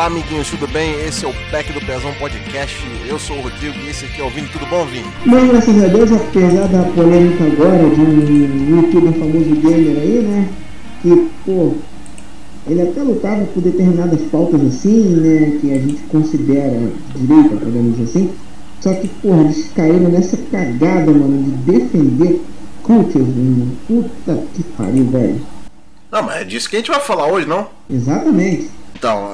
Olá, amiguinhos, tudo bem? Esse é o Pack do Pezão Podcast. Eu sou o Rodrigo e esse aqui é o Vini. Tudo bom, Vini? Bom, graças a Deus, apesar da polêmica agora de um youtuber famoso gamer aí, né? Que, pô, ele até lutava por determinadas pautas assim, né? Que a gente considera direita, podemos dizer assim. Só que, porra, eles caíram nessa cagada, mano, de defender cultures, mano. Puta que pariu, velho. Não, mas é disso que a gente vai falar hoje, não? Exatamente. Então,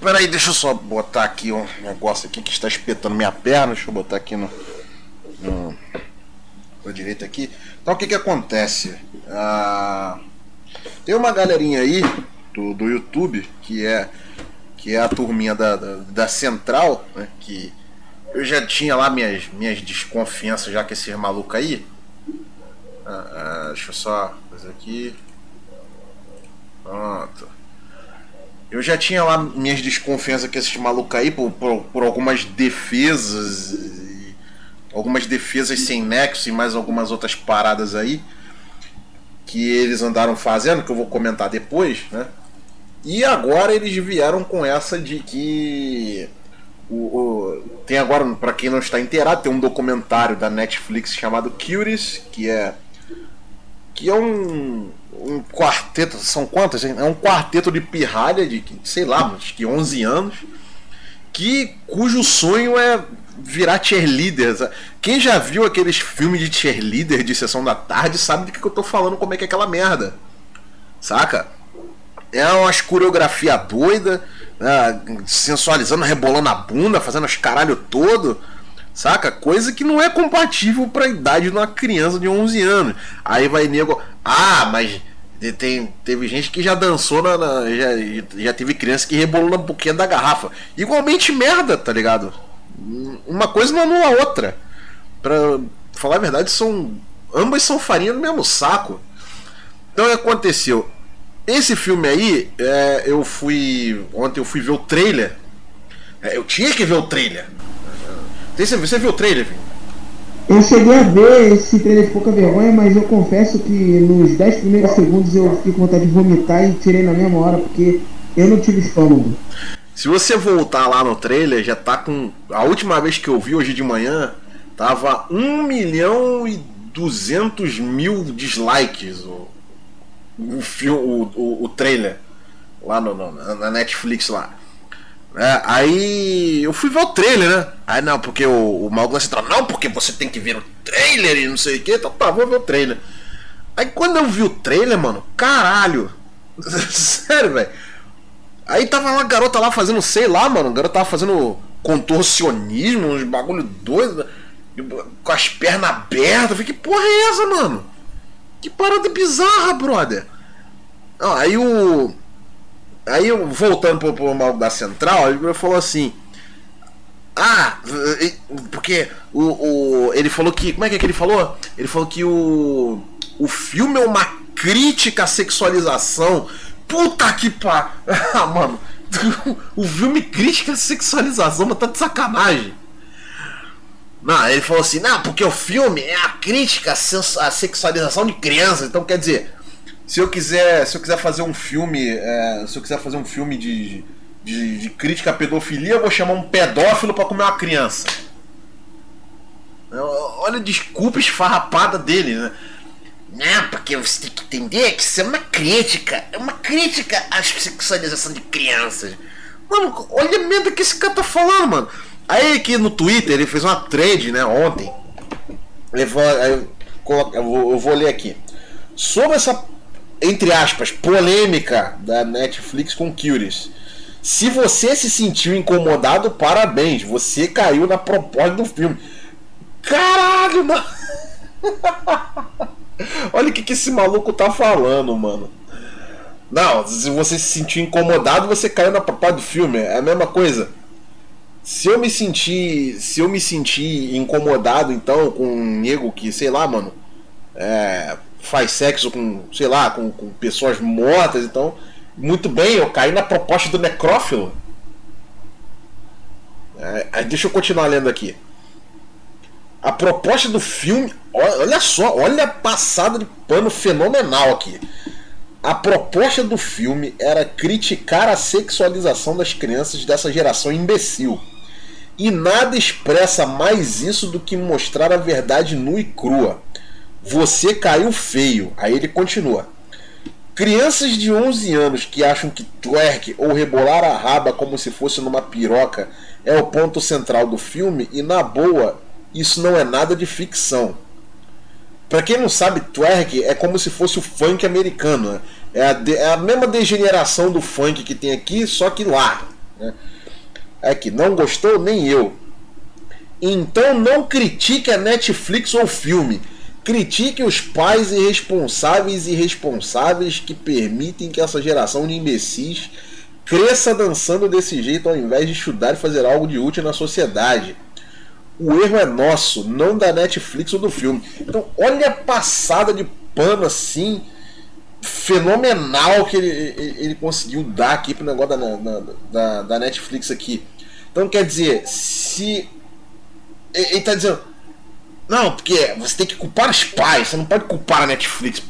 peraí, deixa eu só botar aqui um negócio aqui que está espetando minha perna. Deixa eu botar aqui no. no a direita aqui. Então, o que que acontece? Ah, tem uma galerinha aí do, do YouTube que é que é a turminha da, da, da Central, né, que eu já tinha lá minhas, minhas desconfianças já com esses malucos aí. Ah, ah, deixa eu só fazer aqui. Pronto. Eu já tinha lá minhas desconfianças com esses malucos aí por, por, por algumas defesas. algumas defesas sem nexo e mais algumas outras paradas aí. Que eles andaram fazendo, que eu vou comentar depois, né? E agora eles vieram com essa de que. O, o- tem agora, pra quem não está inteirado, tem um documentário da Netflix chamado Curious, que é. Que é um, um quarteto, são quantas? É um quarteto de pirralha de, sei lá, acho que 11 anos, que cujo sonho é virar cheerleader. Quem já viu aqueles filmes de cheerleader de sessão da tarde sabe do que que eu tô falando, como é que é aquela merda. Saca? É umas coreografia doida, né, sensualizando, rebolando a bunda, fazendo os caralho todo. Saca? Coisa que não é compatível pra idade de uma criança de 11 anos. Aí vai nego, ah, mas tem, teve gente que já dançou na. na- já, já teve criança que rebolou na boquinha da garrafa. Igualmente merda, tá ligado? Uma coisa não anula a outra. Pra falar a verdade, são. Ambas são farinha do mesmo saco. Então o que aconteceu? Esse filme aí, é, eu fui. Ontem eu fui ver o trailer. É, eu tinha que ver o trailer. Você, você viu o trailer, Vini? Eu cheguei a ver esse trailer de pouca vergonha, mas eu confesso que nos 10 primeiros segundos eu fiquei com vontade de vomitar e tirei na mesma hora, porque eu não tive estômago. Se você voltar lá no trailer, já tá com. A última vez que eu vi hoje de manhã, tava 1 milhão e 200 mil dislikes o, o, filme, o, o, o trailer lá no, no- na Netflix lá. É, aí eu fui ver o trailer, né? Aí não, porque o, o Malglan Central, não, porque você tem que ver o trailer e não sei o que, então tá, vou ver o trailer. Aí quando eu vi o trailer, mano, caralho. Sério, velho. Aí tava uma garota lá fazendo, sei lá, mano. A garota tava fazendo contorcionismo, uns bagulho doido, com as pernas abertas. Eu falei, que porra é essa, mano? Que parada bizarra, brother. Não, aí o. Aí voltando pro, pro mal da central, ele falou assim. Ah, porque o, o. Ele falou que. Como é que, é que ele falou? Ele falou que o. O filme é uma crítica à sexualização. Puta que pá! Ah, mano. O filme crítica à sexualização, mas tá de sacanagem. Não, ele falou assim, não, porque o filme é a crítica à sexualização de crianças. Então quer dizer, se eu quiser, se eu quiser fazer um filme, é, se eu quiser fazer um filme de, de, de crítica à pedofilia, eu vou chamar um pedófilo pra comer uma criança. Olha a desculpa esfarrapada dele, né? Não, porque você tem que entender que isso é uma crítica. É uma crítica à sexualização de crianças. Mano, olha a merda que esse cara tá falando, mano. Aí aqui no Twitter ele fez uma trade, né, ontem. Aí eu, eu vou ler aqui. Sobre essa, entre aspas, polêmica da Netflix com Curious. Se você se sentiu incomodado, parabéns. Você caiu na proposta do filme. Caralho, mano. Olha o que, que esse maluco tá falando, mano. Não, se você se sentiu incomodado, você caiu na proposta do filme. É a mesma coisa. Se eu me sentir. Se eu me sentir incomodado, então, com um nego que, sei lá, mano. é, faz sexo com, sei lá, com, com pessoas mortas, então. Muito bem, eu caí na proposta do necrófilo. É, deixa eu continuar lendo aqui. A proposta do filme, olha só, olha a passada de pano fenomenal aqui. a proposta do filme era criticar a sexualização das crianças dessa geração imbecil. E nada expressa mais isso do que mostrar a verdade nua e crua. Você caiu feio. Aí ele continua. Crianças de 11 anos que acham que twerk ou rebolar a raba como se fosse numa piroca é o ponto central do filme e na boa, isso não é nada de ficção. Para quem não sabe, twerk é como se fosse o funk americano. Né? É, a de, é a mesma degeneração do funk que tem aqui, só que lá. Né? É que não gostou nem eu. Então não critique a Netflix ou o filme Critique os pais irresponsáveis e irresponsáveis que permitem que essa geração de imbecis cresça dançando desse jeito ao invés de estudar e fazer algo de útil na sociedade. O erro é nosso, não da Netflix ou do filme. Então, olha a passada de pano assim, fenomenal que ele, ele conseguiu dar aqui pro negócio da, da, da Netflix aqui. Então, quer dizer, se. Ele está dizendo não, porque você tem que culpar os pais, você não pode culpar a Netflix.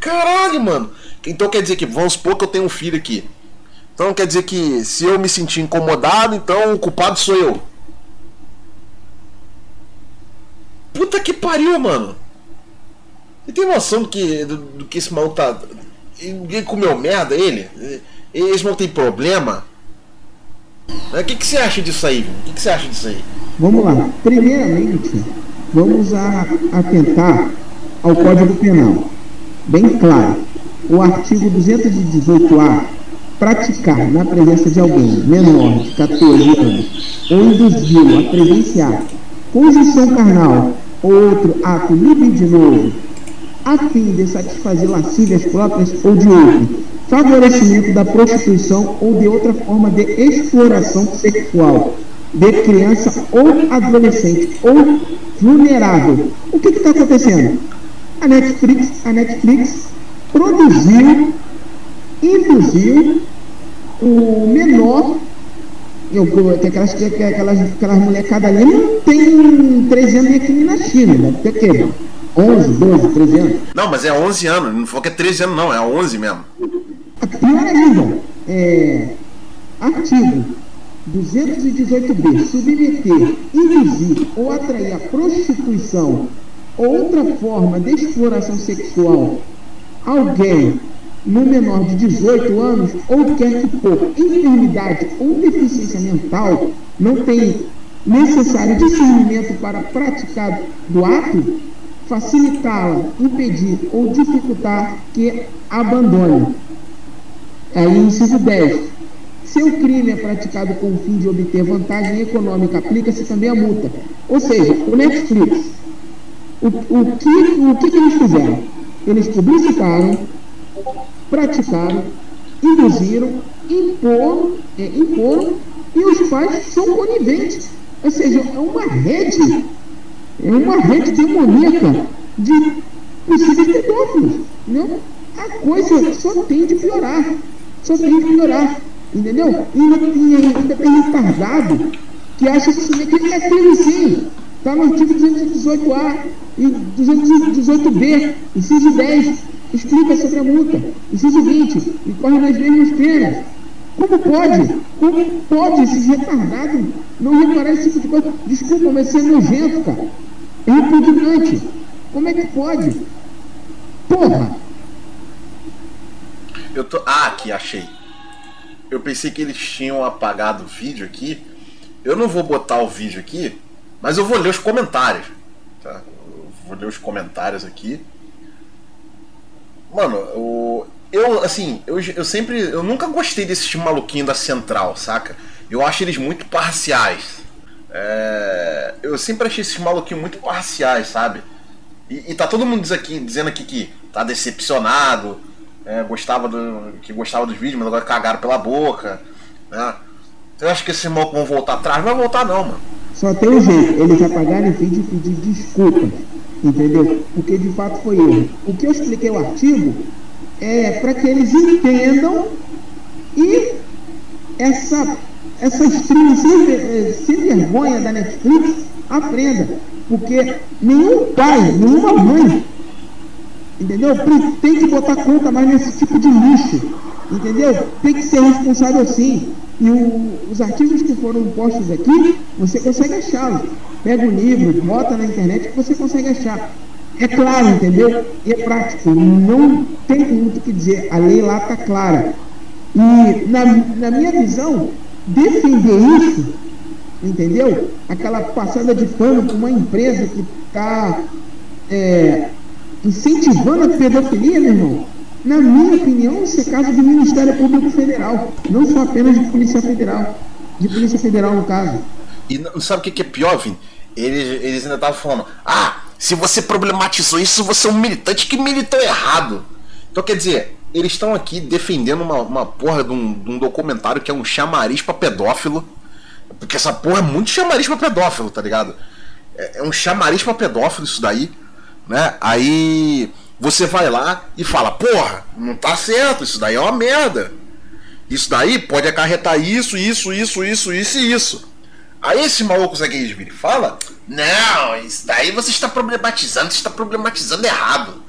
Caralho, mano. Então quer dizer que, vamos supor que eu tenho um filho aqui. Então quer dizer que se eu me sentir incomodado, então o culpado sou eu. Puta que pariu, mano. Você tem noção do que, do, do que esse maluco tá. Ninguém comeu merda, ele? Esse maluco tem problema? O que, que você acha disso aí? O que, que você acha disso aí? Vamos lá. Primeiramente, vamos a, atentar ao Código Penal. Bem claro, o artigo 218-A, praticar na presença de alguém menor de 14 anos ou induzi-lo a presenciar conjunção carnal ou outro ato libidinoso a fim de satisfazer lascívias próprias ou de outro, favorecimento da prostituição ou de outra forma de exploração sexual de criança ou adolescente ou vulnerável. O que está acontecendo? A Netflix, a Netflix produziu, induziu o menor, eu, que aquelas, que aquelas, aquelas molecadas ali não tem 13 anos aqui na China, deve ter que 11, 12, 13 anos. Não, mas é 11 anos, não falou que é 13 anos não, é 11 mesmo. Pior ainda, é, artigo 218b. Submeter, induzir ou atrair a prostituição ou outra forma de exploração sexual alguém no menor de 18 anos ou quer que por enfermidade ou deficiência mental não tem necessário discernimento para praticar do ato, facilitá-la, impedir ou dificultar que abandone. Aí, inciso 10 se o crime é praticado com o fim de obter vantagem econômica, aplica-se também a multa. Ou seja, o Netflix, o, o, que, o que, que eles fizeram? Eles publicitaram, praticaram, induziram, imporam, é, imporam e os pais são coniventes. Ou seja, é uma rede, é uma rede demoníaca de possíveis pedófilos. Né? A coisa só tem de piorar. Só tem de piorar. Entendeu? E ainda, tem retardado que acha que isso aqui é crime sim. Está no artigo 218A e 218B, inciso 10, explica sobre a multa. Inciso 20, e corre nas mesmas penas. Como pode? Como pode esses retardados não reparar esse tipo de coisa? Desculpa, mas isso é nojento, cara. É repugnante. Como é que pode? Porra! Eu tô. Ah, aqui, achei eu pensei que eles tinham apagado o vídeo aqui. Eu não vou botar o vídeo aqui, mas eu vou ler os comentários. Tá? Eu vou ler os comentários aqui. Mano, eu, eu assim, eu, eu sempre. Eu nunca gostei desses maluquinhos da central, saca? Eu acho eles muito parciais. É, eu sempre achei esses maluquinhos muito parciais, sabe? E, e tá todo mundo aqui, dizendo aqui que tá decepcionado, é, gostava do, que gostava dos vídeos, mas agora cagaram pela boca. Né? Eu acho que esses malucos vão voltar atrás, não vai voltar não, mano. Só tem um jeito, eles apagarem o vídeo e pedir desculpas, entendeu? Porque de fato foi erro. O que eu expliquei no artigo é para que eles entendam e essa, essa stream sem, sem vergonha da Netflix aprenda. Porque nenhum pai, nenhuma mãe Entendeu? Tem que botar conta mais nesse tipo de lixo. Entendeu? Tem que ser responsável sim. E o, os artigos que foram postos aqui, você consegue achá-los. Pega o livro, bota na internet que você consegue achar. É claro, entendeu? E é prático. Não tem muito o que dizer. A lei lá está clara. E na, na minha visão, defender isso, entendeu? Aquela passada de pano com uma empresa que está é, incentivando a pedofilia, meu irmão, na minha opinião, isso é caso de Ministério Público Federal, não só apenas de Polícia Federal. De Polícia Federal, no caso. E sabe o que é pior, Vini? Eles, eles ainda estavam falando, ah, se você problematizou isso, você é um militante que militou errado. Então, quer dizer, eles estão aqui defendendo uma, uma porra de um, de um, documentário que é um chamariz pra pedófilo. Porque essa porra é muito chamariz pra pedófilo, tá ligado? É, é um chamariz pra pedófilo isso daí, né? Aí você vai lá e fala, porra, não tá certo, isso daí é uma merda. Isso daí pode acarretar isso, isso, isso, isso, isso e isso. Aí esse maluco zagueiro vira e fala: Não, isso daí você está problematizando, você está problematizando errado.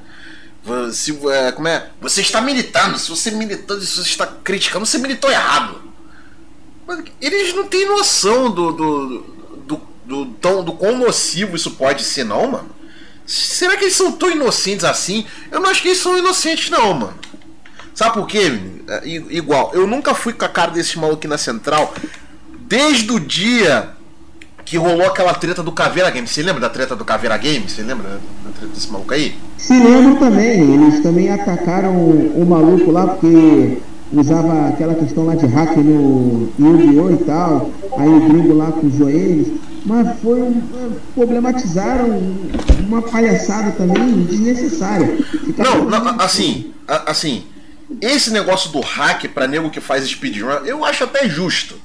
Você, é, como é? Você está militando. Se você militando, se você está criticando, você militou errado. Eles não têm noção do, do, do, do, tão, do quão nocivo isso pode ser, não, mano. Será que eles são tão inocentes assim? Eu não acho que eles são inocentes, não, mano. Sabe por quê? É, igual, eu nunca fui com a cara desse maluco aqui na central desde o dia que rolou aquela treta do Caveira Games. Você lembra da treta do Caveira Games? Você lembra da treta desse maluco aí? Se lembro também. Eles também atacaram o, o maluco lá porque usava aquela questão lá de hack no Yu-Gi-Oh! e tal. Aí o gringo lá com os joelhos. Mas foi problematizaram uma palhaçada também desnecessária. Não, não, assim, assim, esse negócio do hack para nego que faz speedrun, eu acho até justo.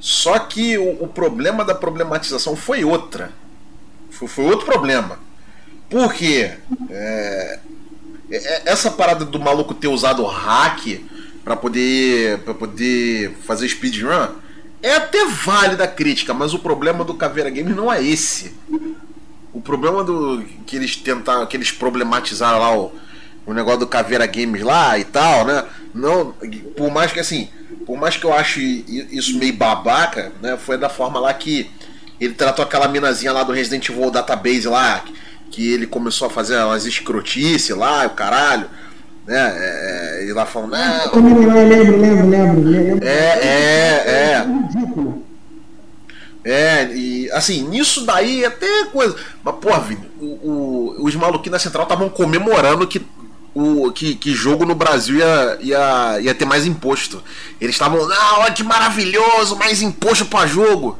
Só que o, o problema da problematização foi outra. Foi, foi outro problema. Por quê? É, é, essa parada do maluco ter usado hack para poder, pra poder fazer speedrun é até válida a crítica, mas o problema do Caveira Games não é esse. O problema do que eles tentaram, que eles problematizaram lá o, o negócio do Caveira Games lá e tal, né? Não, por mais que assim, por mais que eu ache isso meio babaca, né? Foi da forma lá que ele tratou aquela minazinha lá do Resident Evil Database lá, que ele começou a fazer umas escrotices lá, o caralho. Né? É, e lá falando. Não, eu lembro, lembro, lembro, lembro. É, é, é. É, e assim, nisso daí até coisa. Mas, porra, Vini, o, o, os maluquinhos da central estavam comemorando que o, que, que jogo no Brasil ia, ia, ia ter mais imposto. Eles estavam, não, olha que maravilhoso, mais imposto para jogo.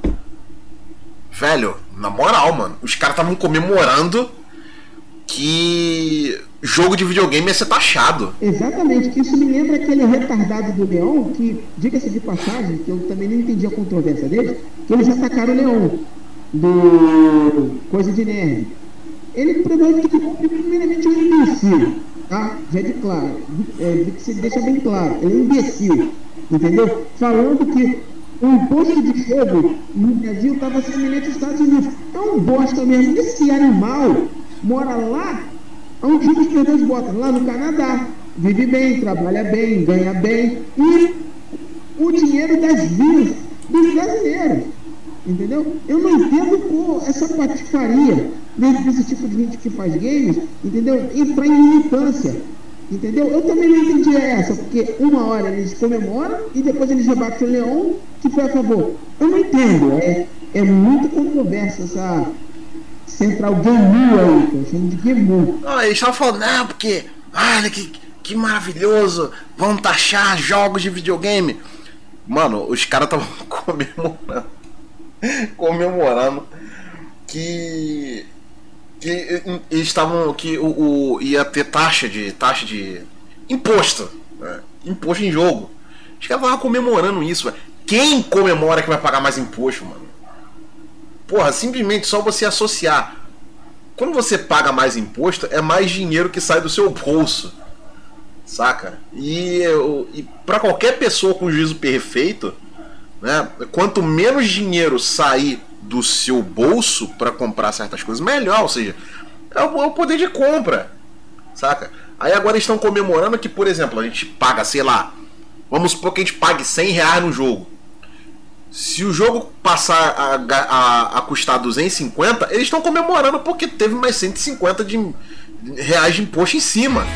Velho, na moral, mano, os caras estavam comemorando que jogo de videogame ia ser taxado. Exatamente, isso me lembra aquele retardado do Leão, que, diga-se de passagem, que eu também não entendi a controvérsia dele, que eles atacaram o Leão do Coisa de Nerd. Ele primeiramente é um imbecil tá? Já de claro, é, se deixa bem claro, ele é um imbecil, entendeu? Falando que o imposto de fogo no Brasil estava semelhante aos Estados Unidos. É um bosta mesmo. Esse animal mora lá onde os perdedores botam, lá no Canadá. Vive bem, trabalha bem, ganha bem. E o dinheiro das vidas dos brasileiros. Entendeu? Eu não entendo essa patifaria desse tipo de gente que faz games, entendeu? Entrar em militância. Entendeu? Eu também não entendi essa, porque uma hora eles comemoram e depois eles rebatem o leão que foi a favor. Eu não entendo. É, é muito controversa essa central Game aí, chamando de Game Ah, eles estavam falando, não, porque, olha que, que maravilhoso, vão taxar jogos de videogame. Mano, os caras estavam comemorando comemorando que que estavam que o, o, ia ter taxa de taxa de imposto, né? imposto em jogo. Os caras estavam comemorando isso. Quem comemora que vai pagar mais imposto, mano? Porra, simplesmente só você associar. Quando você paga mais imposto, é mais dinheiro que sai do seu bolso. Saca? E, e para qualquer pessoa com juízo perfeito, né? Quanto menos dinheiro sair do seu bolso para comprar certas coisas, melhor. Ou seja, é o, é poder de compra. Saca? Aí agora estão comemorando que, por exemplo, a gente paga, sei lá, vamos supor que a gente pague 100 reais no jogo. Se o jogo passar a, a, a custar 250, eles estão comemorando porque teve mais 150 de reais de imposto em cima.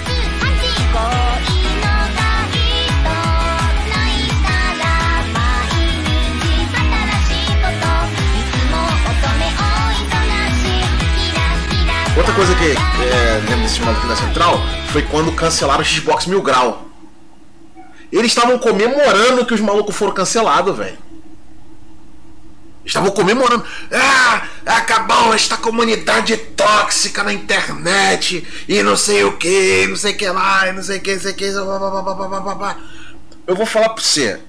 Outra coisa que é, lembro desse maluco da Central foi quando cancelaram o Xbox Mil Grau. Eles estavam comemorando que os malucos foram cancelados, velho. Estavam comemorando. Ah, acabou esta comunidade tóxica na internet e não sei o que, não sei o que lá, não sei o que, não sei o que. Eu vou falar pra você.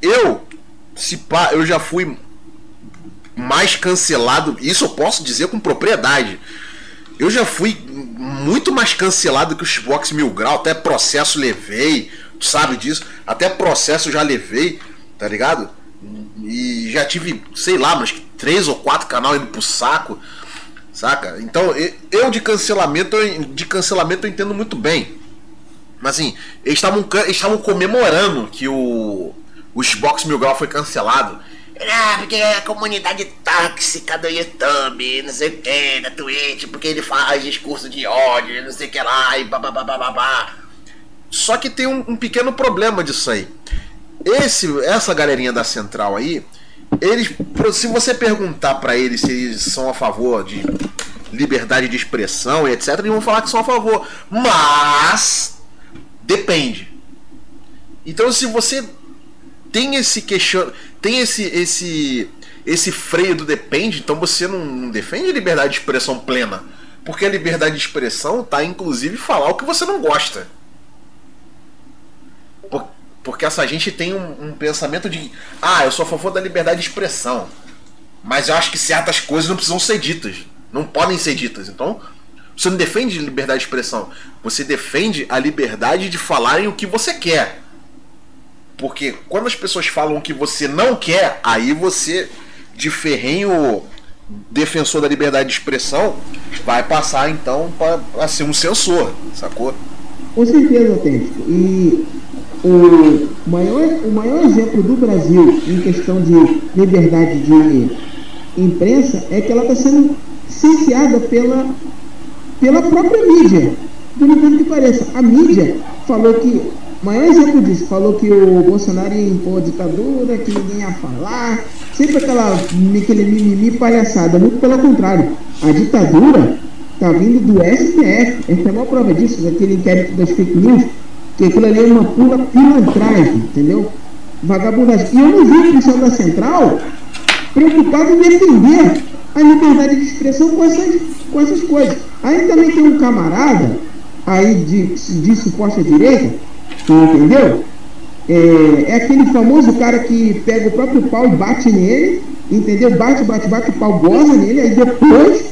Eu, se pá, eu já fui mais cancelado. Isso eu posso dizer com propriedade. Eu já fui muito mais cancelado que o Xbox Mil Grau, até processo levei, tu sabe disso, até processo já levei, tá ligado? E já tive, sei lá, mas três ou quatro canal indo pro saco, saca? Então, eu de cancelamento, de cancelamento eu entendo muito bem. Mas assim, eles estavam comemorando que o, o Xbox Mil Grau foi cancelado. Ah, porque é a comunidade tóxica do YouTube, não sei o que, da Twitch, porque ele faz discurso de ódio, não sei o que lá, e babá. Só que tem um, um, pequeno problema disso aí. Esse, essa galerinha da Central aí, eles, se você perguntar para eles se eles são a favor de liberdade de expressão e etc, eles vão falar que são a favor. Mas depende. Então se você tem esse questionamento tem esse esse esse freio do depende, então você não, defende liberdade de expressão plena. Porque a liberdade de expressão tá inclusive falar o que você não gosta. Por, porque essa gente tem um, um, pensamento de ah, eu sou a favor da liberdade de expressão. Mas eu acho que certas coisas não precisam ser ditas. Não podem ser ditas. Então, você não defende liberdade de expressão. Você defende a liberdade de falarem o que você quer. Porque quando as pessoas falam que você não quer, aí você, de ferrenho defensor da liberdade de expressão, vai passar então para ser um censor, sacou? Com certeza, Autêntico. E o maior, o maior exemplo do Brasil em questão de liberdade de imprensa é que ela está sendo cerceada pela, pela própria mídia. Do incrível que pareça, a mídia falou que o maior exemplo disso, falou que o Bolsonaro ia impor a ditadura, que ninguém ia falar, sempre aquela aquele mimimi palhaçada, muito pelo contrário. A ditadura está vindo do STF, essa é a maior prova disso, daquele inquérito das fake news, que aquilo ali é uma pura pilantragem, entendeu? Vagabundagem. E eu não vi o pessoal da Central preocupado em defender a liberdade de expressão com essas, com essas coisas. Aí também tem um camarada aí de, de suposta direita entendeu? É, é, aquele famoso cara que pega o próprio pau e bate nele, entendeu? Bate, bate, bate, o pau goza nele, aí depois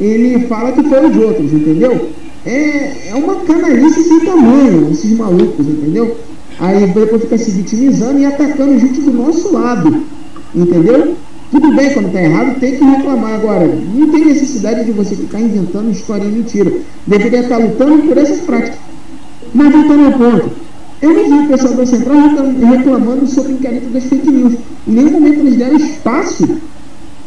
ele fala que foi os outros, entendeu? É, é uma canalice sem tamanho, esses malucos, entendeu? Aí depois fica se vitimizando e atacando gente do nosso lado, entendeu? Tudo bem, quando tá errado, tem que reclamar. Agora, não tem necessidade de você ficar inventando história e mentira. Deveria estar lutando por essas práticas. Mas voltando ao ponto, eu não vi o pessoal da Central reclamando sobre o inquérito das fake news. Em nenhum momento eles deram espaço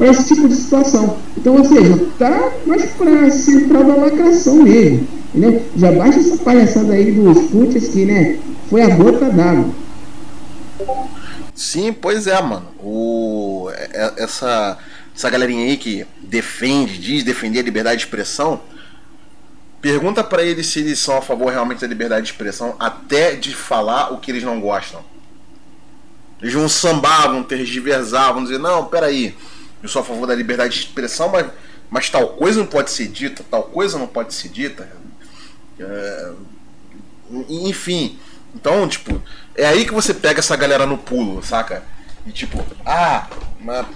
esse tipo de situação. Então, ou seja, tá mais para central da lacração mesmo. Entendeu? Já baixa essa palhaçada aí dos putas que, né, foi a gota d'água. Sim, pois é, mano. O, é, é, essa, essa galerinha aí que defende, diz defender a liberdade de expressão, Pergunta para eles se eles são a favor realmente da liberdade de expressão, até de falar o que eles não gostam. Eles vão sambar, vão tergiversar, vão dizer: não, peraí, eu sou a favor da liberdade de expressão, mas, mas tal coisa não pode ser dita, tal coisa não pode ser dita. É, enfim, então, tipo, é aí que você pega essa galera no pulo, saca? E tipo, ah,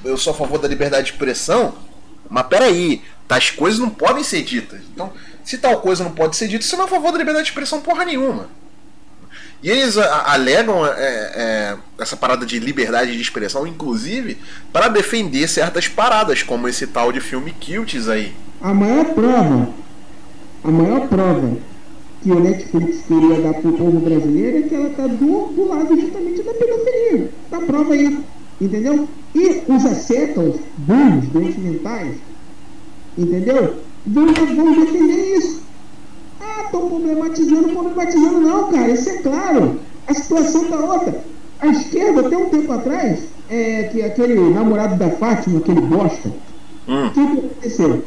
eu sou a favor da liberdade de expressão, mas peraí, tais coisas não podem ser ditas. Então, se tal coisa não pode ser dita, você não é a favor da liberdade de expressão porra nenhuma. E eles alegam é, é, essa parada de liberdade de expressão, inclusive, para defender certas paradas, como esse tal de filme Kilts aí. A maior prova, a maior prova que o Netflix queria dar para o povo brasileiro é que ela está do, do lado justamente da pedofilia. Da prova aí. Entendeu? E os ascetas burros, doentes mentais, entendeu? Vão, vão defender isso. Ah, estão problematizando, problematizando. Não, cara, isso é claro. A situação está outra. A esquerda, até um tempo atrás, é, que aquele namorado da Fátima, aquele bosta, o que aconteceu?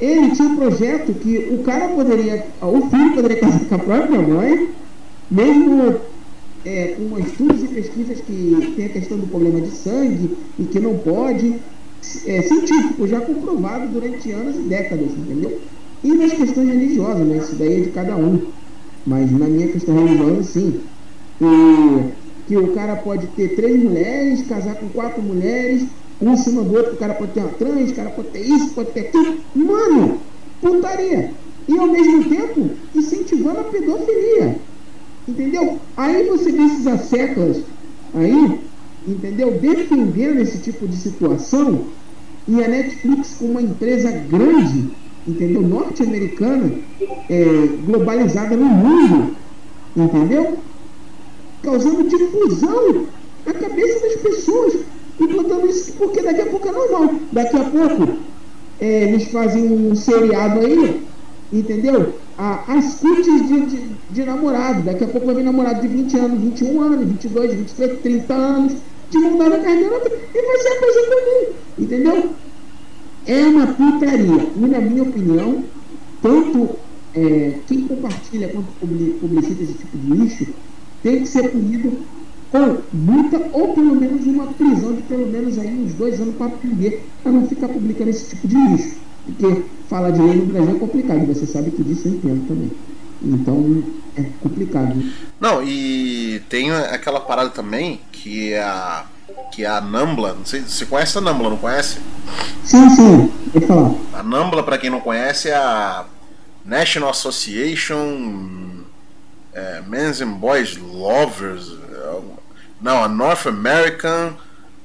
Ele tinha um projeto que o cara poderia, o filho poderia casar com a própria mãe, mesmo é, com estudos e pesquisas que tem a questão do problema de sangue e que não pode, é, científico, já comprovado durante anos e décadas, entendeu? E nas questões religiosas, né? Isso daí é de cada um. Mas na minha questão religiosa, sim. E que o cara pode ter três mulheres, casar com quatro mulheres, um em cima do outro, o cara pode ter uma trans, o cara pode ter isso, pode ter aquilo. Mano, putaria. E ao mesmo tempo, incentivando a pedofilia. Entendeu? Aí você vê esses asseclas aí, entendeu? Defendendo esse tipo de situação e a Netflix com uma empresa grande, entendeu? Norte-americana, é, globalizada no mundo, entendeu? causando difusão na cabeça das pessoas, implantando isso, porque daqui a pouco é normal. Daqui a pouco é, eles fazem um seriado aí, entendeu? as cutis de, de, de, namorado. Daqui a pouco vai vir namorado de 20 anos, 21 anos, 22, 23, 30 anos, de mudar a carreira e vai ser a coisa comum, entendeu? É uma putaria. E na minha opinião, tanto é, quem compartilha quanto publicita esse tipo de lixo tem que ser punido com multa ou pelo menos uma prisão de pelo menos aí uns dois anos para aprender, para não ficar publicando esse tipo de lixo. Porque falar de lei no Brasil é complicado, você sabe que disso eu entendo também. Então é complicado. Não, e tem aquela parada também que a que é a Nambla, não sei, você conhece a Nambla, não conhece? Sim, sim. A Nambla, para quem não conhece, é a National Association é, Men's and Boys Lovers. É, não, a North American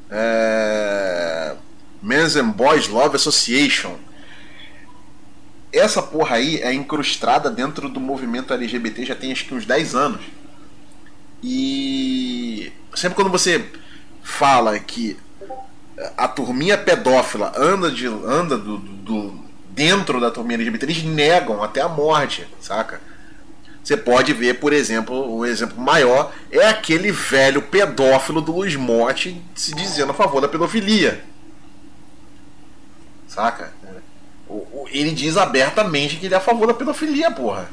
é, Men's and Boys Love Association. Essa porra aí é incrustada dentro do movimento LGBT já tem acho que uns 10 anos. E sempre quando você fala que a turminha pedófila anda, de, anda do, do, dentro da turminha LGBT, eles negam até a morte, saca? Você pode ver, por exemplo, um exemplo maior é aquele velho pedófilo do Luiz Motti se dizendo a favor da pedofilia. Saca? Ele diz abertamente que ele é a favor da pedofilia, porra.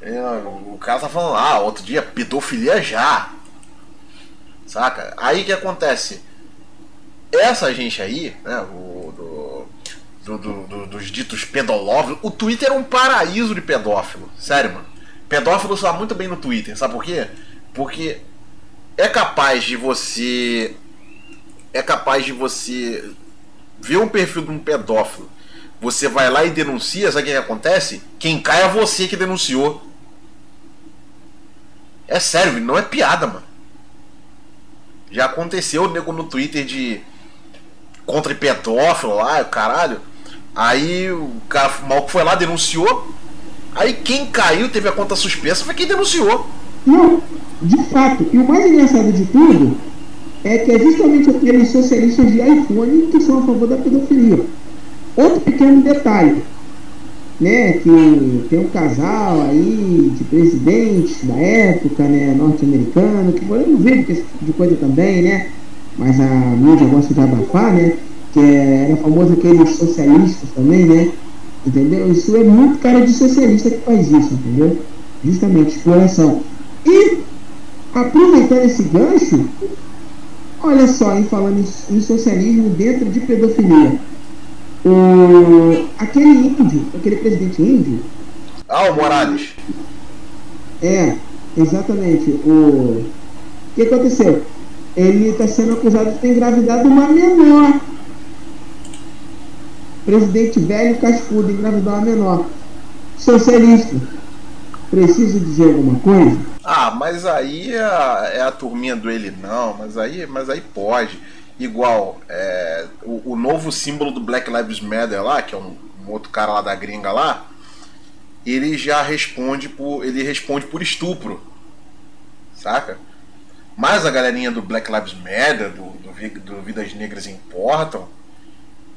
É, o cara tá falando, ah, outro dia, pedofilia já. Saca? Aí que acontece? Essa gente aí, né, o, do, do, do, do, dos ditos pedolófilos. O Twitter é um paraíso de pedófilo. Sério, mano. Pedófilo está muito bem no Twitter. Sabe por quê? Porque é capaz de você. É capaz de você ver um perfil de um pedófilo. Você vai lá e denuncia, sabe o que, que acontece? Quem cai é você que denunciou. É sério, não é piada, mano. Já aconteceu nego no Twitter de contra pedófilo lá, caralho. Aí o cara maluco foi lá, denunciou. Aí quem caiu, teve a conta suspensa, foi quem denunciou. Não, de fato. E o mais engraçado de tudo é que é justamente aqueles socialistas de iPhone que são a favor da pedofilia. Outro pequeno detalhe, né, que tem um casal aí de presidentes da época, né, norte-americano, que eu não tipo de coisa também, né, mas a mídia gosta de abafar, né, que é, era famoso aqueles socialistas também, né? Entendeu? Isso é muito cara de socialista que faz isso, entendeu? Justamente, exploração. E, aproveitando esse gancho, olha só, em falando em socialismo dentro de pedofilia. O, aquele índio, aquele presidente índio. Ah, o Morales. É, exatamente. O, o que aconteceu? Ele está sendo acusado de ter engravidado uma menor Presidente velho cascudo, engravidou uma menor. Socialista. Preciso dizer alguma coisa? Ah, mas aí é a, é a turminha do ele não, mas aí, mas aí pode. Igual, é, o, o, novo símbolo do Black Lives Matter lá, que é um, um outro cara lá da gringa lá, ele já responde por. ele responde por estupro. Saca? Mas a galerinha do Black Lives Matter, do, do, do Vidas Negras Importam,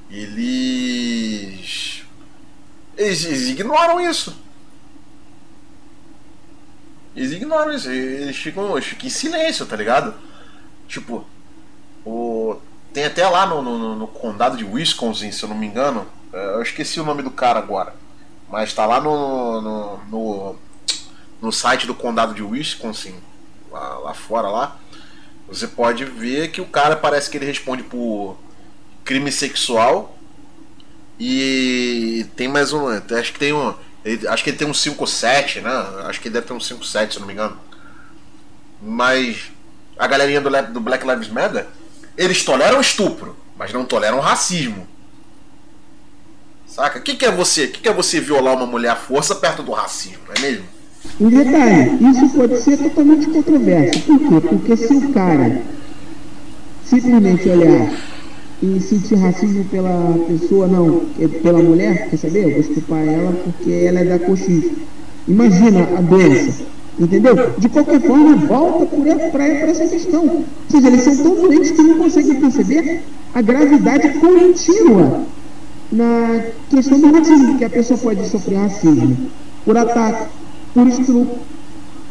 eles, eles. Eles ignoram isso. Eles ignoram isso. Eles ficam, eles ficam em silêncio, tá ligado? Tipo, o, tem até lá no, no, no, condado de Wisconsin, se eu não me engano. É, eu esqueci o nome do cara agora. Mas tá lá no, no, no, no site do condado de Wisconsin, lá, lá fora lá. Você pode ver que o cara parece que ele responde por crime sexual. E tem mais um. Acho que tem um. Acho que ele tem um 5-7, né? Acho que ele deve ter um 5-7, se não me engano. Mas a galerinha do, do Black Lives Matter, eles toleram estupro, mas não toleram racismo. Saca? O que, que é você? O que, que é você violar uma mulher à força perto do racismo, não é mesmo? Um detalhe, isso pode ser totalmente controverso. Por quê? Porque se o cara simplesmente olhar e sentir racismo pela pessoa, não, é pela mulher, quer saber? Eu vou estupar ela porque ela é da coxinha. Imagina a doença, entendeu? De qualquer forma, volta para essa questão. Ou seja, eles são tão doentes que não conseguem perceber a gravidade contínua na questão do racismo, que a pessoa pode sofrer racismo por ataque, por estupro,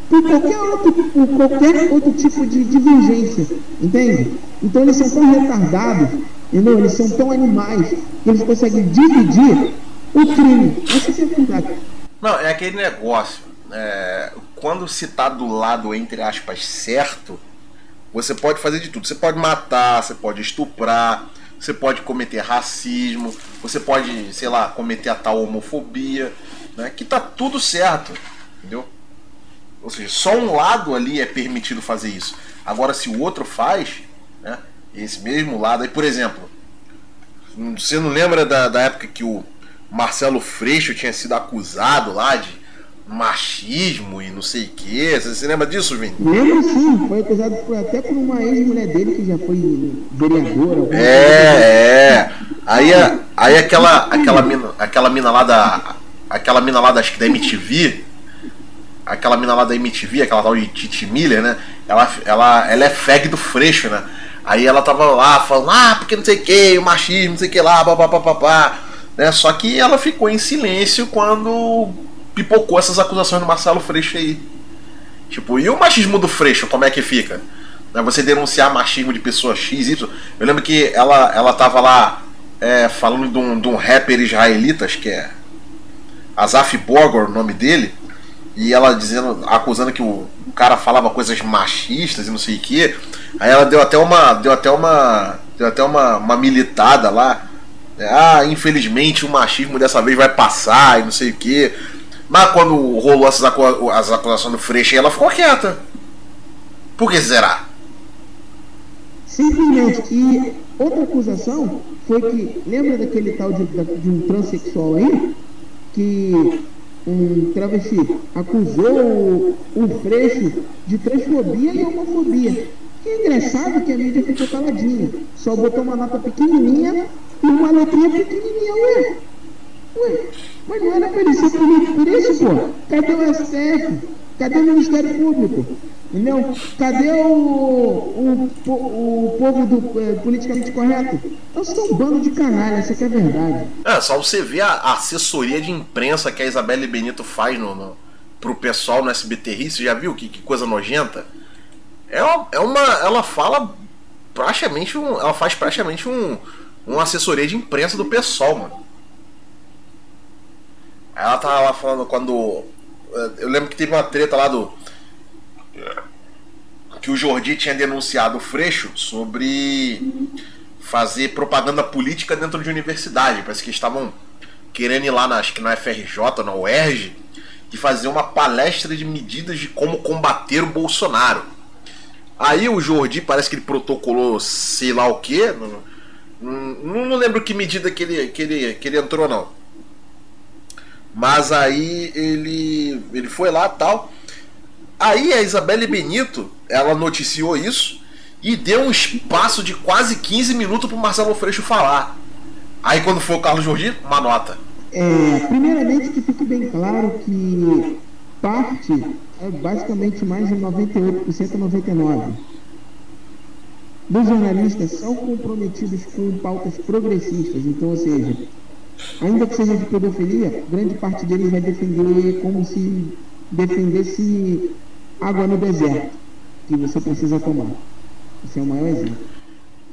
por qualquer outro, por qualquer outro tipo de divergência, entende? Então eles são tão retardados, entendeu? Eles são tão animais que eles conseguem dividir o crime. Essa é a. Não, é aquele negócio. É, quando se está do lado, entre aspas, certo, você pode fazer de tudo. Você pode matar, você pode estuprar, você pode cometer racismo, você pode, sei lá, cometer a tal homofobia, né? Que tá tudo certo, entendeu? Ou seja, só um lado ali é permitido fazer isso. Agora, se o outro faz, né? Esse mesmo lado aí, por exemplo, você não lembra da, da época que o Marcelo Freixo tinha sido acusado lá de machismo e não sei o que. Você se lembra disso, Vini? Lembro sim, foi acusado até por uma ex-mulher dele que já foi vereadora. É, é. Aí, aí aquela, aquela, mina, aquela mina lá da. Aquela mina lá da MTV. Aquela mina lá da MTV, aquela tal de Titi Miller, né? Ela, ela, ela é fag do Freixo, né? Aí ela tava lá falando, ah, porque não sei o que, o machismo, não sei o que lá, papapá. Né? Só que ela ficou em silêncio quando pipocou essas acusações do Marcelo Freixo aí. Tipo, e o machismo do Freixo, como é que fica? Né, você denunciar machismo de pessoa X, Y. Eu lembro que ela, ela tava lá é, falando de um, de um rapper israelita, acho que é Azaf Borgor, o nome dele, e ela dizendo, acusando que o cara falava coisas machistas e não sei o que. Aí ela deu até uma. Deu até uma. Deu até uma, uma militada lá. Ah, infelizmente o machismo dessa vez vai passar e não sei o que. Mas quando rolou essas acu as acusações do Freixo, ela ficou quieta. Por que será? Simplesmente. E outra acusação foi que, lembra daquele tal de, de um transexual aí? Que um travesti acusou o, o Freixo de transfobia e homofobia. Que é engraçado que a mídia ficou caladinha. Só botou uma nota pequenininha e uma letrinha pequenininha. Ué, ué, mas não era para ele ser por isso, pô. Cadê o STF? Cadê o Ministério Público? Entendeu? Cadê o, o, o povo do é, politicamente correto? Nós somos um bando de canalha, essa é a verdade. É, só você ver a assessoria de imprensa que a Isabelle Benito faz no, no, pro pessoal no SBT Rio, você já viu que, que coisa nojenta? É uma, é uma. Ela fala praticamente um. Ela faz praticamente um, uma assessoria de imprensa do pessoal, mano. Ela tava lá falando quando. Eu lembro que teve uma treta lá do. Que o Jordi tinha denunciado o Freixo sobre fazer propaganda política dentro de universidade. Parece que estavam querendo ir lá, na, acho que na FRJ, na UERJ, e fazer uma palestra de medidas de como combater o Bolsonaro. Aí o Jordi parece que ele protocolou sei lá o que. Não, não, não, lembro que medida que ele, que, ele, que ele entrou, não. Mas aí ele, ele foi lá tal. Aí a Isabelle Benito, ela noticiou isso e deu um espaço de quase 15 minutos pro Marcelo Freixo falar. Aí quando foi o Carlos Jordi, uma nota. É, primeiramente que fique bem claro que parte é basicamente mais de 98% a 99%. Dos jornalistas são comprometidos com pautas progressistas, então, ou seja, ainda que seja de pedofilia, grande parte deles vai defender como se defendesse água no deserto, que você precisa tomar. Esse é o maior exemplo.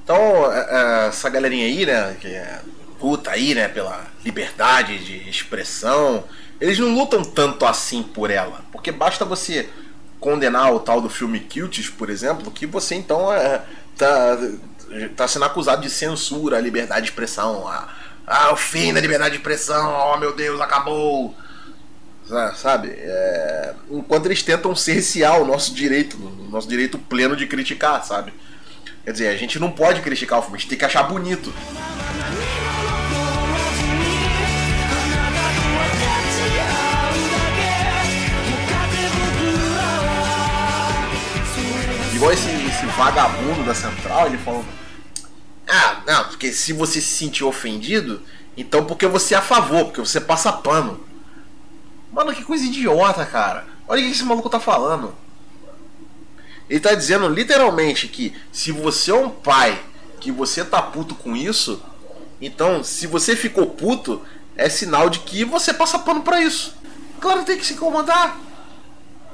Então, é, é, essa galerinha aí, né, que é puta aí, né, pela liberdade de expressão, eles não lutam tanto assim por ela. Porque basta você condenar o tal do filme Kilts, por exemplo, que você então é, tá, tá sendo acusado de censura a liberdade de expressão. Ah, ah, o fim da liberdade de expressão, oh meu Deus, acabou. Sabe? É, enquanto eles tentam cercear o nosso direito, o nosso direito pleno de criticar, sabe? Quer dizer, a gente não pode criticar o filme, a gente tem que achar bonito. Igual esse, esse vagabundo da Central, ele falou. Ah, não, porque se você se sentir ofendido, então porque você é a favor, porque você passa pano. Mano, que coisa idiota, cara. Olha o que esse maluco tá falando. Ele tá dizendo literalmente que se você é um pai, que você tá puto com isso, então se você ficou puto, é sinal de que você passa pano pra isso. Claro tem que se incomodar.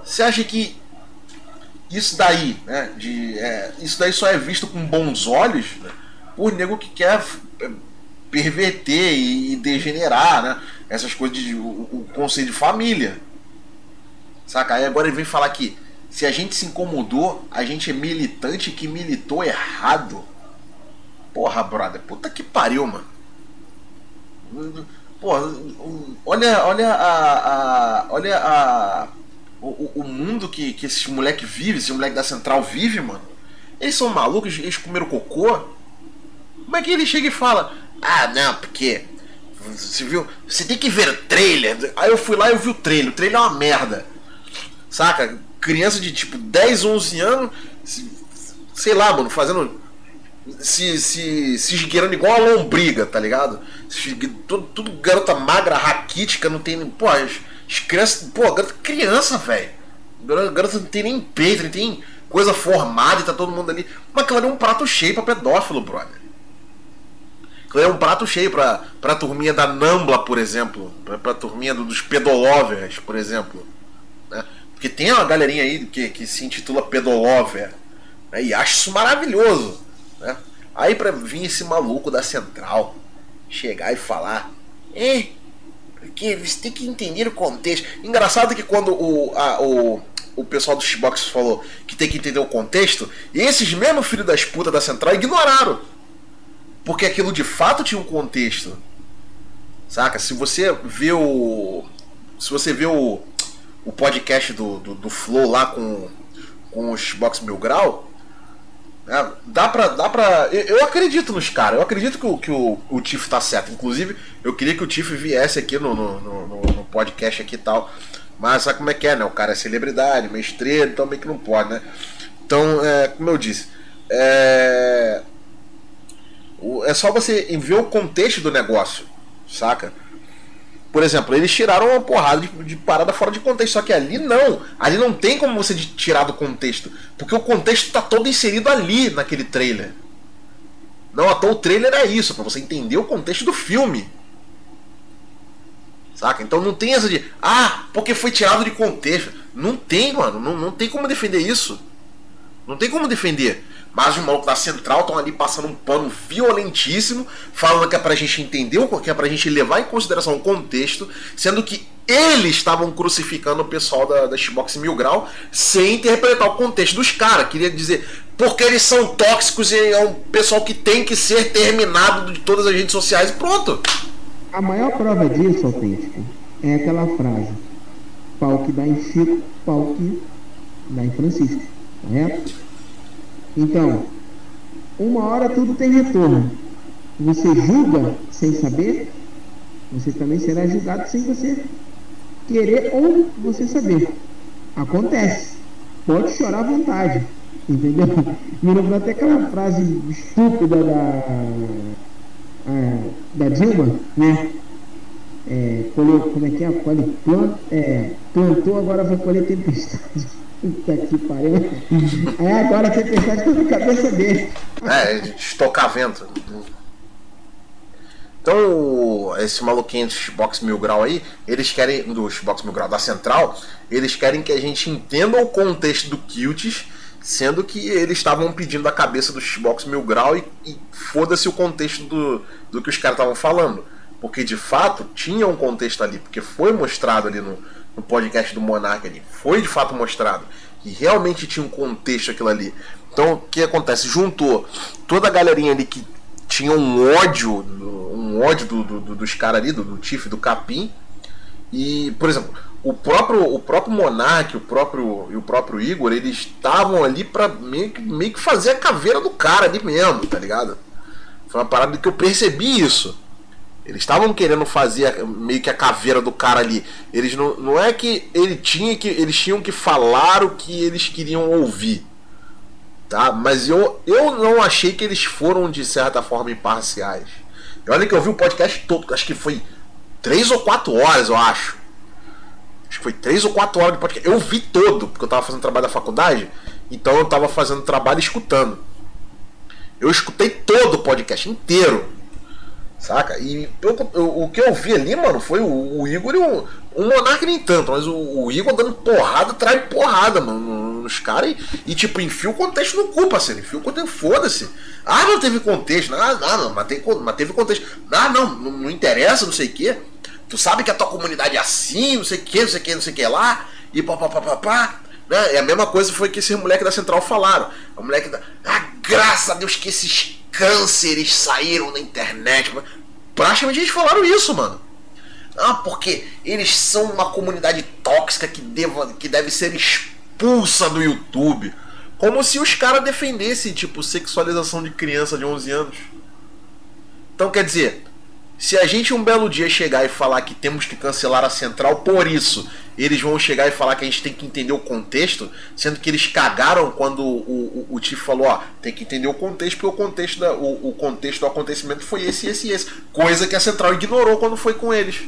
Você acha que isso daí, né, de, é, isso daí só é visto com bons olhos né, por nego que quer é, perverter e, degenerar, né, essas coisas de o, o conceito de família. Saca? Aí agora ele vem falar que se a gente se incomodou, a gente é militante que militou errado. Porra, brother, puta que pariu, mano. Porra, olha, olha a, a olha a o, o mundo que, que esses moleque vive, esse moleque da central vive, mano. Eles são malucos, eles comeram cocô. Como é que ele chega e fala: "Ah, não, porque você viu? Você tem que ver o trailer". Aí eu fui lá e eu vi o trailer. O trailer é uma merda. Saca? criança de tipo 10, 11 anos, sei lá, mano, fazendo. Se, se, se esgueirando igual a lombriga, tá ligado? Tudo, tudo garota magra, raquítica, não tem. Pô, as, as crianças. Pô, garota criança, velho. Garota não tem nem peito, não tem coisa formada e tá todo mundo ali. Mas aquilo ali é um prato cheio pra pedófilo, brother. É um prato cheio pra, pra turminha da Nambla, por exemplo. Pra, pra turminha dos pedolovers, por exemplo. Né? Porque tem uma galerinha aí que, que se intitula Pedolover né, e acha isso maravilhoso. Né? Aí pra vir esse maluco da central chegar e falar: É, porque você tem que entender o contexto. Engraçado que quando o, a, o, o pessoal do Xbox falou que tem que entender o contexto, esses mesmos filhos das putas da central ignoraram. Porque aquilo de fato tinha um contexto. Saca? Se você vê o. Se você vê o o podcast do, do, do, Flow lá com, com os Box Mil Grau, né, dá pra. Dá pra eu, eu acredito nos caras, eu acredito que, o, que o, o Tiff tá certo. Inclusive, eu queria que o Tiff viesse aqui no, no, no, no, podcast aqui e tal. Mas sabe como é que é, né? O cara é celebridade, meio estrela, então meio que não pode, né? Então, é, como eu disse, é, é só você ver o contexto do negócio, saca? Por exemplo, eles tiraram uma porrada de, de, parada fora de contexto. Só que ali não. Ali não tem como você tirar do contexto. Porque o contexto está todo inserido ali naquele trailer. Não, até o trailer é isso, para você entender o contexto do filme. Saca? Então não tem essa de. Ah, porque foi tirado de contexto. Não tem, mano. Não, não tem como defender isso. Não tem como defender. Mas os malucos da Central estão ali passando um pano violentíssimo, falando que é pra gente entender o que é pra gente levar em consideração o contexto, sendo que eles estavam crucificando o pessoal da, da Xbox Mil Grau sem interpretar o contexto dos caras. Queria dizer, porque eles são tóxicos e é um pessoal que tem que ser terminado de todas as redes sociais e pronto. A maior prova disso, autêntico, é aquela frase: pau que dá em Chico, pau que dá em Francisco. Correto? Então, uma hora tudo tem retorno. Você julga sem saber, você também será julgado sem você querer ou você saber. Acontece. Pode chorar à vontade. Entendeu? Me lembrou até aquela frase estúpida da, a, da Dilma, né? é, colheu, como é que é? Colhe, plant, é, plantou, agora vai colher tempestade. Puta que pariu. Aí agora a tempestade tá na cabeça dele. É, estocar vento. Então, esse maluquinho dos Box Mil Grau aí, eles querem, dos Box Mil Grau da Central, eles querem que a gente entenda o contexto do Kilts, sendo que eles estavam pedindo a cabeça do Xbox Mil Grau e, e foda-se o contexto do, do que os caras estavam falando. Porque de fato tinha um contexto ali, porque foi mostrado ali no, no podcast do Monark ali, foi de fato mostrado. E realmente tinha um contexto aquilo ali. Então o que acontece? Juntou toda a galerinha ali que tinha um ódio, um ódio do, do, dos caras ali, do, do Tiff, do Capim. E, por exemplo, o próprio, o próprio Monark, o próprio, e o próprio Igor, eles estavam ali pra meio que, meio que fazer a caveira do cara ali mesmo, tá ligado? Foi uma parada que eu percebi isso. Eles estavam querendo fazer meio que a caveira do cara ali. Eles não, não é que ele tinha que eles tinham que falar o que eles queriam ouvir. Tá? Mas eu, eu não achei que eles foram de certa forma imparciais. E olha que eu vi o podcast todo, acho que foi três ou quatro horas, eu acho. Acho que foi três ou quatro horas de podcast. Eu vi todo, porque eu estava fazendo trabalho da faculdade, então eu estava fazendo trabalho escutando. Eu escutei todo o podcast inteiro. Saca? E o que eu vi ali, mano, foi o, o Igor e o, o Monark nem tanto, mas o, o Igor dando porrada de porrada, mano, nos caras e, e, tipo, enfia o contexto no cu, parceiro. Enfia o contexto, foda-se. Ah, não teve contexto. Ah, não, não mas, tem, mas teve contexto. Ah, não, não, não interessa, não sei o quê. Tu sabe que a tua comunidade é assim, não sei o que, não sei o que, não sei o que lá, e papapá. Né? E a mesma coisa foi que esses moleques da Central falaram. A moleque da. Ah, graças a Deus que esses cânceres saíram na internet. Praticamente eles falaram isso, mano. Ah, porque eles são uma comunidade tóxica que, deva, que deve ser expulsa do YouTube. Como se os caras defendessem, tipo, sexualização de criança de 11 anos. Então, quer dizer, se a gente um belo dia chegar e falar que temos que cancelar a central por isso, eles vão chegar e falar que a gente tem que entender o contexto, sendo que eles cagaram quando o, o, o Tiff falou, ó, tem que entender o contexto, porque o contexto, da, o, o contexto do acontecimento foi esse, esse e esse. Coisa que a central ignorou quando foi com eles.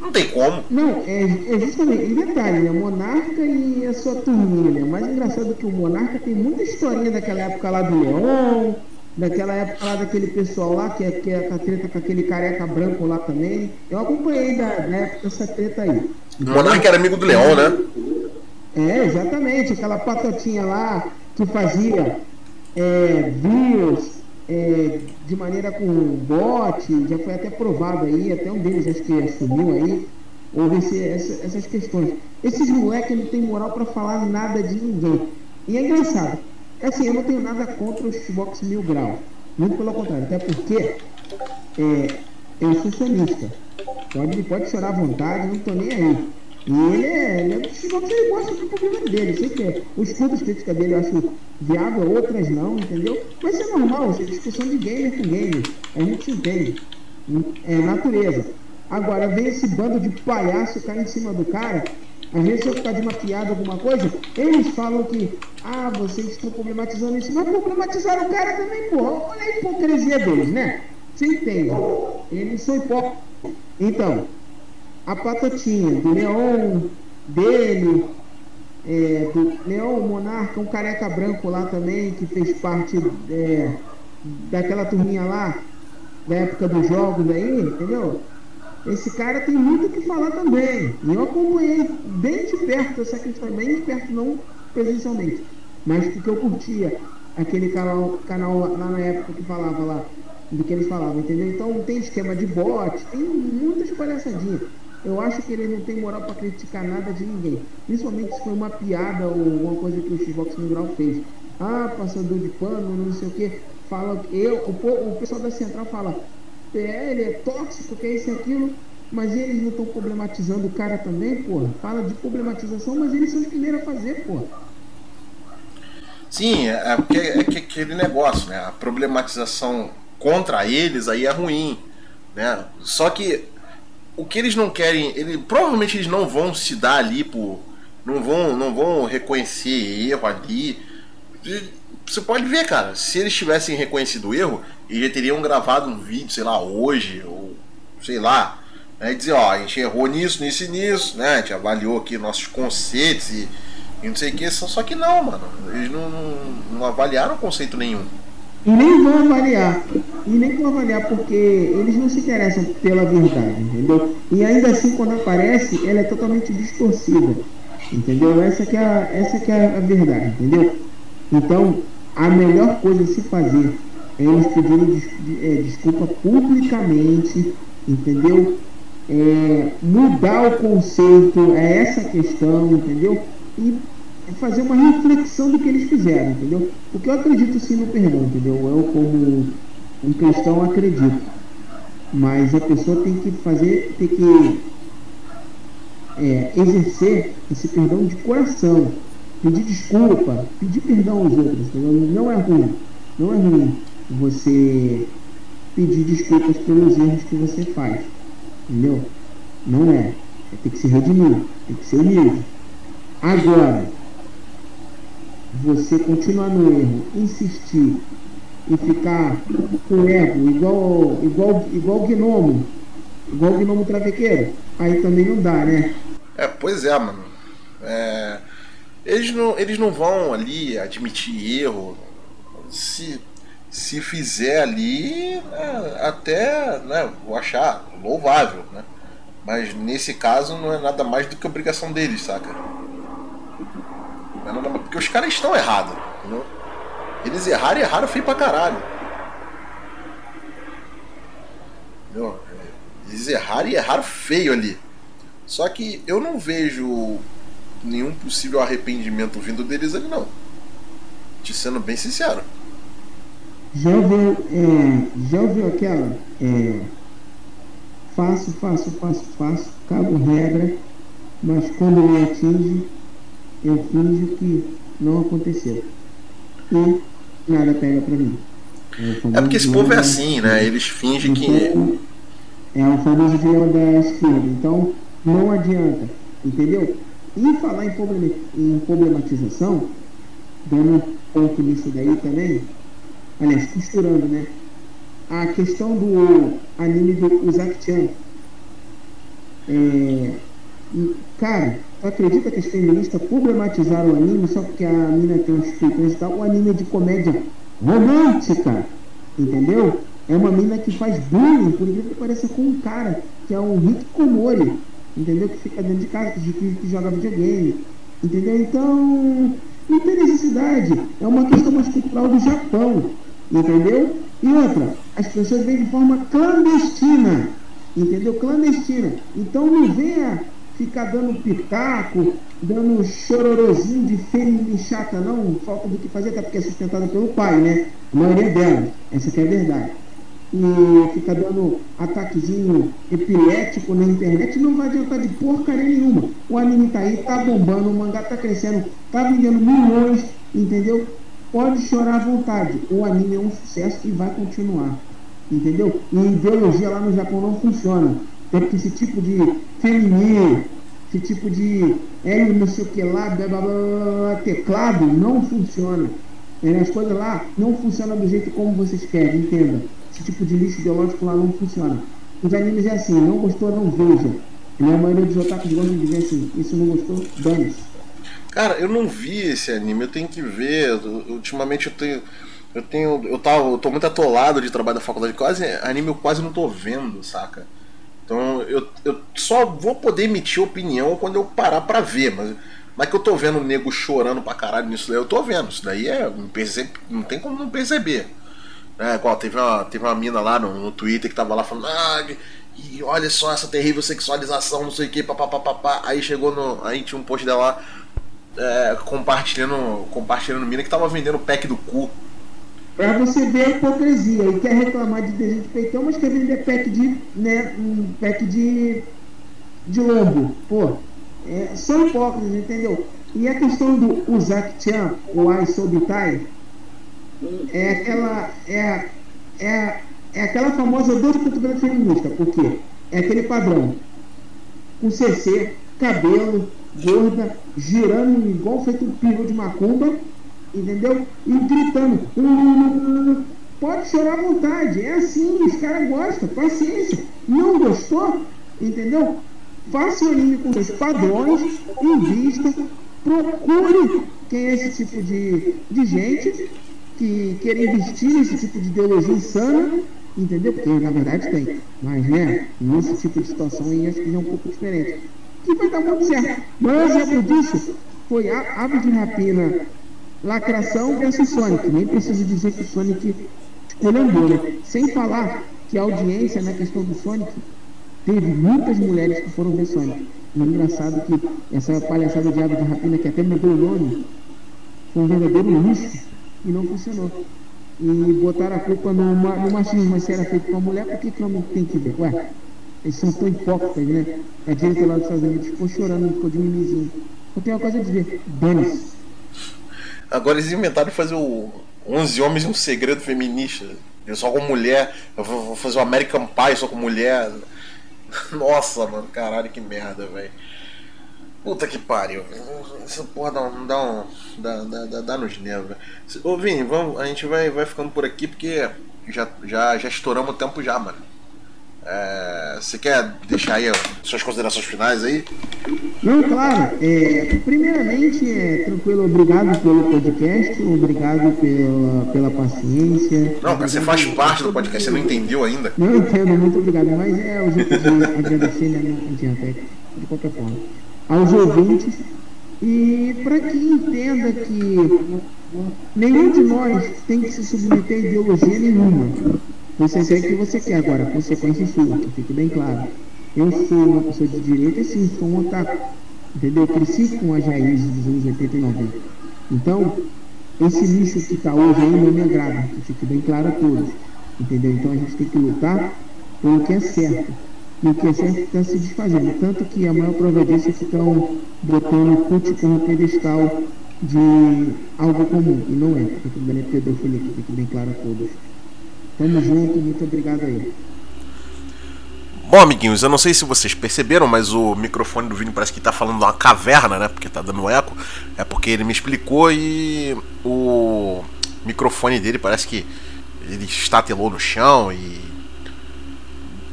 Não tem como. Não, é, é justamente, detalhe, né? Monarca e a sua turminha, né? Mais engraçado que o Monarca tem muita historinha daquela época lá do Leão daquela época lá daquele pessoal lá, que é, que é a treta com aquele careca branco lá também. Eu acompanhei da, da época dessa treta aí. O Monarca era amigo do Leão, né? É, exatamente. Aquela patotinha lá que fazia é, views é, de maneira com bot, já foi até provado aí, até um deles acho que assumiu aí. Houve esse, essa, essas questões. Esses moleques não tem moral para falar nada de ninguém. E é engraçado é assim, eu não tenho nada contra o Xbox Mil Grau. Muito pelo contrário, até porque é, eu sou sonista. Pode, pode chorar à vontade, não tô nem aí. E ele é, ele é Xbox, ele gosta do problema dele. Sei que é. Os pontos críticas dele eu acho viável, outras não, entendeu? Mas isso é normal, isso é discussão de gamer com gamer. A gente se entende. É natureza. Agora vem esse bando de palhaço cair em cima do cara às vezes, se eu ficar de uma piada, alguma coisa, eles falam que, ah, vocês estão problematizando isso. Mas problematizaram o cara também, pô. Olha a hipocrisia deles, né? Você entende? Eles são hipócritas. Então, a patotinha do Leon, dele, é, do Leon Monarca, um careca branco lá também, que fez parte é, daquela turminha lá, da época dos jogos aí, entendeu? Esse cara tem muito o que falar também. E eu acompanhei bem de perto essa questão, bem de perto, não presencialmente, mas porque eu curtia aquele canal, canal lá na época que falava lá, do que eles falavam, entendeu? Então tem esquema de bot, tem muitas palhaçadinhas. Eu acho que ele não tem moral para criticar nada de ninguém. Principalmente se foi uma piada ou alguma coisa que o Xbox Migral fez. Ah, passador de pano, não sei o que. Fala, eu, o, o pessoal da Central fala, é, ele é tóxico, que é isso e aquilo, mas eles não estão problematizando o cara também, porra. Fala de problematização, mas eles são os primeiros a fazer, porra. Sim, é, é é que aquele negócio, né? A problematização contra eles aí é ruim, né? Só que o que eles não querem, ele provavelmente eles não vão se dar ali por não vão não vão reconhecer erro ali. Você pode ver, cara, se eles tivessem reconhecido o erro, eles já teriam gravado um vídeo, sei lá, hoje, ou sei lá, né, dizer, ó, a gente errou nisso, nisso e nisso, né? A gente avaliou aqui nossos conceitos e, e não sei o que, só que não, mano. Eles não, não, não avaliaram conceito nenhum. E nem vão avaliar. E nem vão avaliar porque eles não se interessam pela verdade, entendeu? E ainda assim, quando aparece, ela é totalmente distorcida. Entendeu? Essa que é a, essa que é a verdade, entendeu? Então, a melhor coisa a se fazer é eles pedirem des, é, desculpa publicamente, entendeu? É, mudar o conceito, é essa questão, entendeu? E fazer uma reflexão do que eles fizeram, entendeu? Porque eu acredito sim no perdão, entendeu? Eu como um cristão acredito. Mas a pessoa tem que fazer, tem que é, exercer esse perdão de coração, pedir desculpa, pedir perdão aos outros, entendeu? Não é ruim, não é ruim você pedir desculpas pelos erros que você faz, entendeu? Não é. é tem que se redimir, tem que ser humilde. Agora, você continuar no erro, insistir e ficar com ego igual, igual, igual gnomo, igual gnomo travequeiro, aí também não dá, né? É, pois é, mano. É, eles, não, eles não vão ali admitir erro. Se, se fizer ali, é, até né, vou achar louvável, né? Mas nesse caso não é nada mais do que obrigação deles, saca? Porque os caras estão errados. Entendeu? Eles erraram e erraram feio pra caralho. Entendeu? Eles erraram e erraram feio ali. Só que eu não vejo nenhum possível arrependimento vindo deles ali, não. Te sendo bem sincero. Já ouviu, é, já ouviu aquela? É, faço, faço, faço, faço, cago regra, mas quando me atinge, eu finjo que não aconteceu. E nada pega pra mim. É, é porque esse povo é assim, né? Eles fingem que. Então, é o famoso dilema da esquerda. Então, não adianta, entendeu? E falar em, problematização, dando ponto nisso daí também, aliás, costurando, né? A questão do anime do Uzaki-chan. É, cara, tu acredita que as feministas problematizaram o anime só porque a mina tem uns feitões e tal? O anime é de comédia romântica, entendeu? É uma mina que faz bullying, por incrível que pareça, com um cara que é um Rick Komori, entendeu? Que fica dentro de casa, que, que joga videogame, entendeu? Então, não tem necessidade. É uma questão mais cultural do Japão, entendeu? E outra, as pessoas vêm de forma clandestina, entendeu? Clandestina. Então não venha ficar dando pitaco, dando chororozinho de fêmea chata, não, falta do que fazer, até porque é sustentada pelo pai, né? A maioria delas, essa que é a verdade e fica dando ataquezinho epilético na internet, não vai adiantar de porcaria nenhuma. O anime tá aí, tá bombando, o mangá tá crescendo, tá vendendo milhões, entendeu? Pode chorar à vontade. O anime é um sucesso e vai continuar. Entendeu? E ideologia lá no Japão não funciona. Porque esse tipo de feminino, esse tipo de L não sei o que lá, blá, blá, blá, teclado, não funciona. É, as coisas lá não funcionam do jeito como vocês querem, entenda esse tipo de lixo ideológico lá não funciona. Os animes é assim, não gostou, não veja. E a maioria dos otakus gostam de ver assim, isso não gostou, dane-se. Cara, eu não vi esse anime, eu tenho que ver. Ultimamente eu tenho. Eu tenho. Eu, tava, eu tô muito atolado de trabalho da faculdade. Quase anime eu quase não tô vendo, saca? Então eu, eu só vou poder emitir opinião quando eu parar pra ver, mas. Mas que eu tô vendo o nego chorando pra caralho nisso daí, eu tô vendo. Isso daí é. Percebe, não tem como não perceber. É, igual, teve uma, teve uma mina lá no, no Twitter que tava lá falando, ah, e olha só essa terrível sexualização, não sei o que, papapá. Aí chegou no. Aí tinha um post dela é, compartilhando. Compartilhando mina que tava vendendo pack do cu. Pra você ver a hipocrisia, ele quer reclamar de desenho de peitão, mas quer vender pack de. né, um pack de. de lombo. Pô, é, são hipócritas, entendeu? E a questão do Uzak-chan, o Ai Sobitai, é aquela é, é, é aquela famosa dor cotovelo feminista, porque é aquele padrão com CC, cabelo, gorda, girando igual feito um pino de macumba, entendeu? E gritando. pode chorar à vontade. É assim, os caras gostam, paciência. Não gostou? Entendeu? Faça o anime com seus padrões, invista, procure quem é esse tipo de, de gente que quer investir nesse tipo de ideologia insana, entendeu? Porque na verdade tem. Mas né, nesse tipo de situação aí acho que é um pouco diferente. Que vai dar muito certo. Mas exemplo disso foi a Ave de Rapina Lacração versus Sonic. Nem preciso dizer que o Sonic escolheu, né? Sem falar que a audiência na questão do Sonic teve muitas mulheres que foram ver Sonic. E é engraçado que essa palhaçada de ave de rapina que até mudou o nome foi um verdadeiro luxo e não funcionou. E botaram a culpa no, no machismo, mas se era feito com a mulher, por que, que homem tem que ver? Ué, eles são tão hipócritas, né? A direita lá dos Estados Unidos ficou chorando, ficou de mimizinho. Eu tenho uma coisa a dizer, dane Agora eles inventaram fazer o 11 Homens e um Segredo Feminista. Eu só com mulher, eu vou fazer o American Pie só com mulher. Nossa, mano, caralho, que merda, velho. Puta que pariu. Essa porra dá, dá, um, dá, dá, dá nos nervos. Ô Vini, vamos, a gente vai, vai ficando por aqui porque já, já, já estouramos o tempo já, mano. É, você quer deixar aí suas considerações finais aí? Não, claro. É, primeiramente, é, tranquilo, obrigado pelo podcast, obrigado pela, pela paciência. Não, você faz parte do podcast, você não entendeu ainda. Não entendo, muito obrigado, mas é o jeito de agradecer, né? Não adianta, de qualquer forma. Aos ouvintes, e para que entenda que nenhum de nós tem que se submeter a ideologia nenhuma. Você segue o que você quer agora, consequência sua, que fique bem claro. Eu sou uma pessoa de direita e sim, sou um otaku. Entendeu? Eu cresci com as raízes dos anos 80 e 90. Então, esse lixo que está hoje aí não me agrada, que fique bem claro a todos. Entendeu? Então a gente tem que lutar pelo que é certo. E o é certo está se desfazendo. Tanto que a maior disso é estão botando o CUT como pedestal de algo comum. E não é, porque também é pedofilia, que fique bem claro a todos. Tamo junto, muito obrigado aí. Bom, amiguinhos, eu não sei se vocês perceberam, mas o microfone do Vini parece que tá falando de uma caverna, né? Porque tá dando eco. É porque ele me explicou e o microfone dele parece que ele estatelou no chão e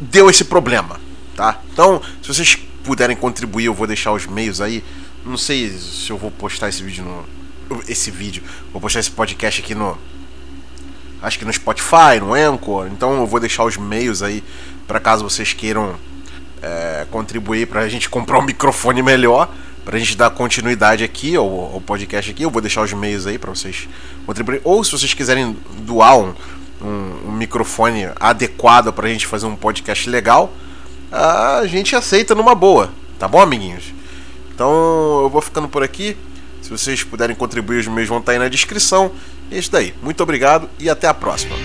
deu esse problema, tá? Então, se vocês puderem contribuir, eu vou deixar os meios aí. Não sei se eu vou postar esse vídeo no esse vídeo, vou postar esse podcast aqui no acho que no Spotify, no Anchor. Então eu vou deixar os meios aí para caso vocês queiram é, contribuir para a gente comprar um microfone melhor, para a gente dar continuidade aqui ao, ao, podcast aqui. Eu vou deixar os meios aí para vocês contribuírem. Ou se vocês quiserem doar um, um, um microfone adequado para a gente fazer um podcast legal, a gente aceita numa boa, tá bom, amiguinhos? Então eu vou ficando por aqui. Se vocês puderem contribuir, os meus vão estar aí na descrição. E é isso daí. Muito obrigado e até a próxima.